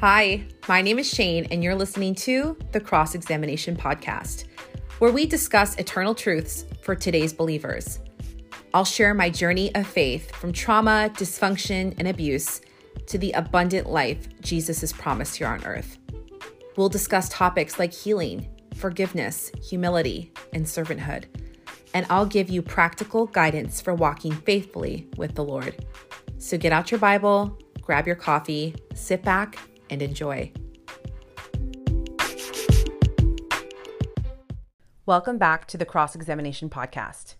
Hi, my name is Shane, and you're listening to the Cross Examination Podcast, where we discuss eternal truths for today's believers. I'll share my journey of faith from trauma, dysfunction, and abuse to the abundant life Jesus has promised here on earth. We'll discuss topics like healing, forgiveness, humility, and servanthood. And I'll give you practical guidance for walking faithfully with the Lord. So get out your Bible, grab your coffee, sit back, and enjoy. Welcome back to the Cross Examination Podcast.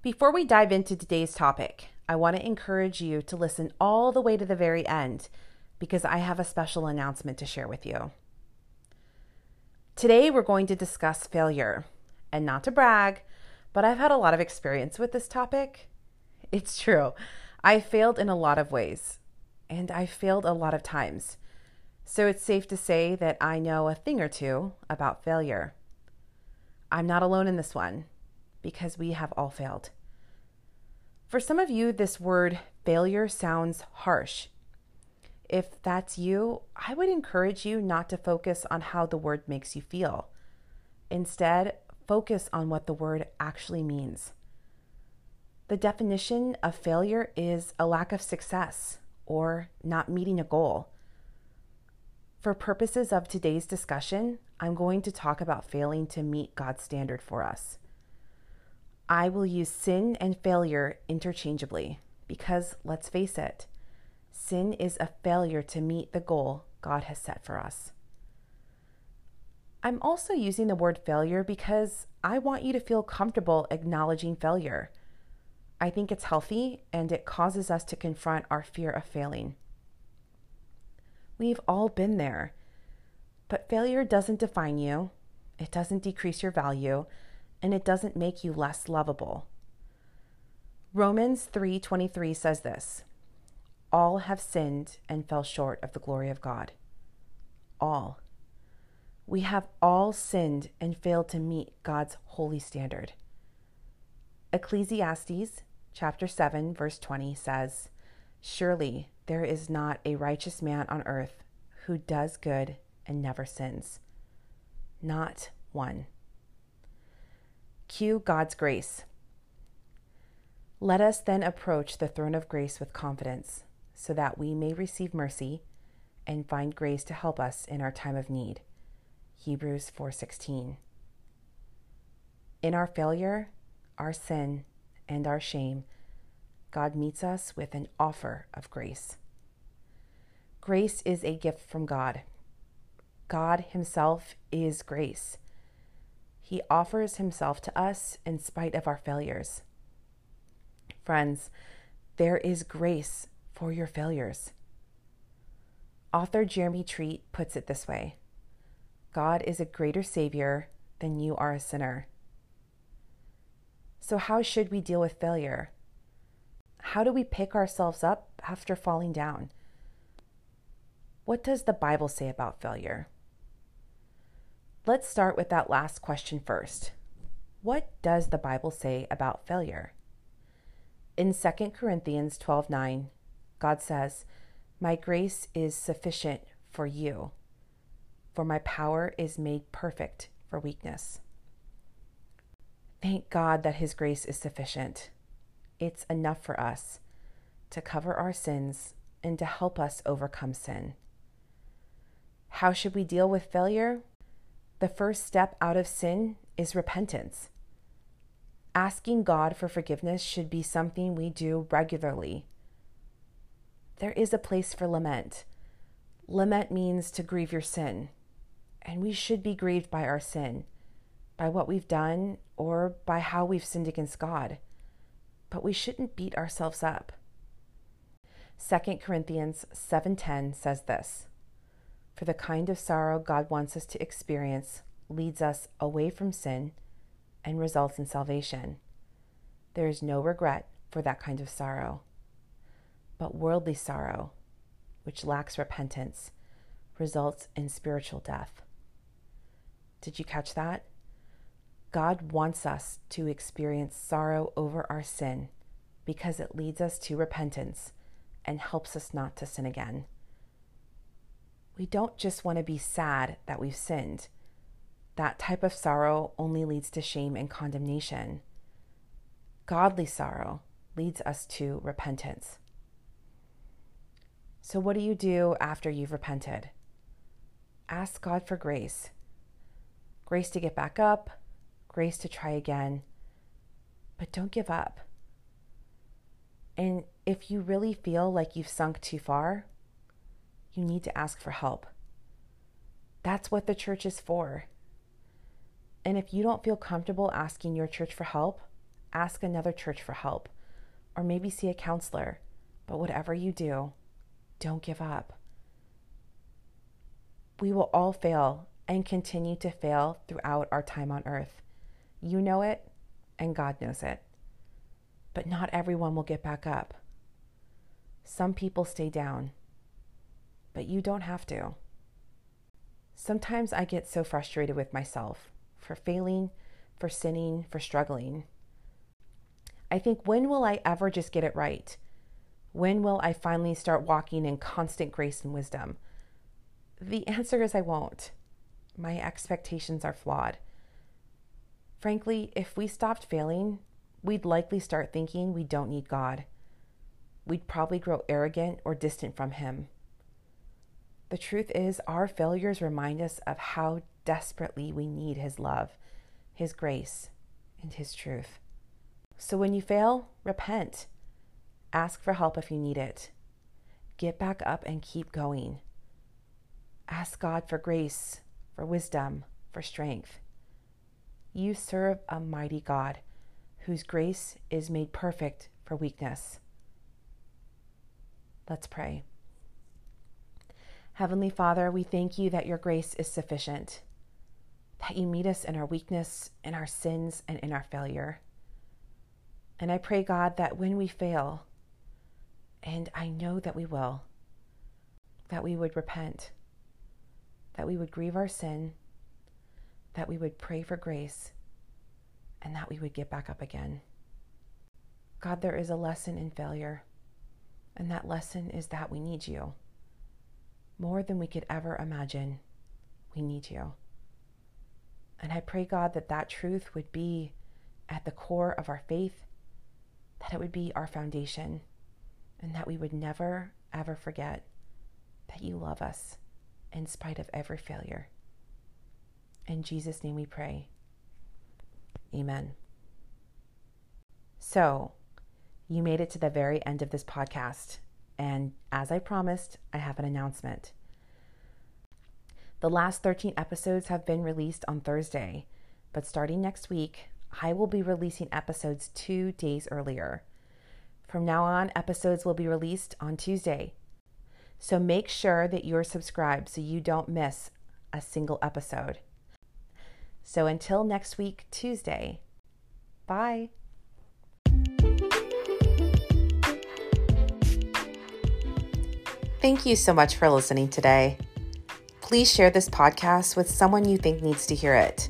Before we dive into today's topic, I want to encourage you to listen all the way to the very end because I have a special announcement to share with you. Today, we're going to discuss failure. And not to brag, but I've had a lot of experience with this topic. It's true. I failed in a lot of ways, and I failed a lot of times. So it's safe to say that I know a thing or two about failure. I'm not alone in this one because we have all failed. For some of you, this word failure sounds harsh. If that's you, I would encourage you not to focus on how the word makes you feel. Instead, focus on what the word actually means. The definition of failure is a lack of success or not meeting a goal. For purposes of today's discussion, I'm going to talk about failing to meet God's standard for us. I will use sin and failure interchangeably because, let's face it, sin is a failure to meet the goal God has set for us. I'm also using the word failure because I want you to feel comfortable acknowledging failure. I think it's healthy and it causes us to confront our fear of failing. We've all been there. But failure doesn't define you, it doesn't decrease your value, and it doesn't make you less lovable. Romans 3:23 says this: All have sinned and fell short of the glory of God. All. We have all sinned and failed to meet God's holy standard. Ecclesiastes chapter 7 verse 20 says, Surely there is not a righteous man on earth who does good and never sins. Not one. Cue God's grace. Let us then approach the throne of grace with confidence, so that we may receive mercy and find grace to help us in our time of need. Hebrews 4:16. In our failure, our sin, and our shame, God meets us with an offer of grace. Grace is a gift from God. God Himself is grace. He offers Himself to us in spite of our failures. Friends, there is grace for your failures. Author Jeremy Treat puts it this way God is a greater Savior than you are a sinner. So, how should we deal with failure? How do we pick ourselves up after falling down? What does the Bible say about failure? Let's start with that last question first. What does the Bible say about failure? In 2 Corinthians 12:9, God says, "My grace is sufficient for you, for my power is made perfect for weakness." Thank God that his grace is sufficient it's enough for us to cover our sins and to help us overcome sin. How should we deal with failure? The first step out of sin is repentance. Asking God for forgiveness should be something we do regularly. There is a place for lament. Lament means to grieve your sin, and we should be grieved by our sin, by what we've done, or by how we've sinned against God but we shouldn't beat ourselves up. 2 Corinthians 7:10 says this: For the kind of sorrow God wants us to experience leads us away from sin and results in salvation. There is no regret for that kind of sorrow. But worldly sorrow, which lacks repentance, results in spiritual death. Did you catch that? God wants us to experience sorrow over our sin because it leads us to repentance and helps us not to sin again. We don't just want to be sad that we've sinned. That type of sorrow only leads to shame and condemnation. Godly sorrow leads us to repentance. So, what do you do after you've repented? Ask God for grace grace to get back up, grace to try again, but don't give up. And if you really feel like you've sunk too far, you need to ask for help. That's what the church is for. And if you don't feel comfortable asking your church for help, ask another church for help, or maybe see a counselor. But whatever you do, don't give up. We will all fail and continue to fail throughout our time on earth. You know it, and God knows it. But not everyone will get back up. Some people stay down, but you don't have to. Sometimes I get so frustrated with myself for failing, for sinning, for struggling. I think, when will I ever just get it right? When will I finally start walking in constant grace and wisdom? The answer is I won't. My expectations are flawed. Frankly, if we stopped failing, we'd likely start thinking we don't need God. We'd probably grow arrogant or distant from Him. The truth is, our failures remind us of how desperately we need His love, His grace, and His truth. So when you fail, repent. Ask for help if you need it. Get back up and keep going. Ask God for grace, for wisdom, for strength. You serve a mighty God whose grace is made perfect for weakness. Let's pray. Heavenly Father, we thank you that your grace is sufficient that you meet us in our weakness, in our sins, and in our failure. And I pray, God, that when we fail, and I know that we will, that we would repent, that we would grieve our sin, that we would pray for grace, and that we would get back up again. God, there is a lesson in failure, and that lesson is that we need you. More than we could ever imagine, we need you. And I pray, God, that that truth would be at the core of our faith, that it would be our foundation, and that we would never, ever forget that you love us in spite of every failure. In Jesus' name we pray. Amen. So, you made it to the very end of this podcast. And as I promised, I have an announcement. The last 13 episodes have been released on Thursday, but starting next week, I will be releasing episodes two days earlier. From now on, episodes will be released on Tuesday. So make sure that you're subscribed so you don't miss a single episode. So until next week, Tuesday, bye. Thank you so much for listening today please share this podcast with someone you think needs to hear it.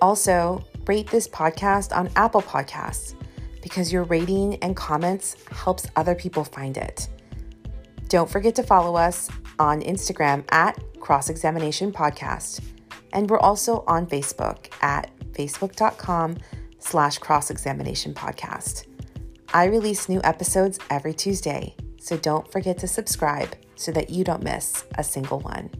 Also, rate this podcast on Apple Podcasts because your rating and comments helps other people find it. Don't forget to follow us on Instagram at Cross Examination Podcast. And we're also on Facebook at facebook.com slash cross examination podcast. I release new episodes every Tuesday, so don't forget to subscribe so that you don't miss a single one.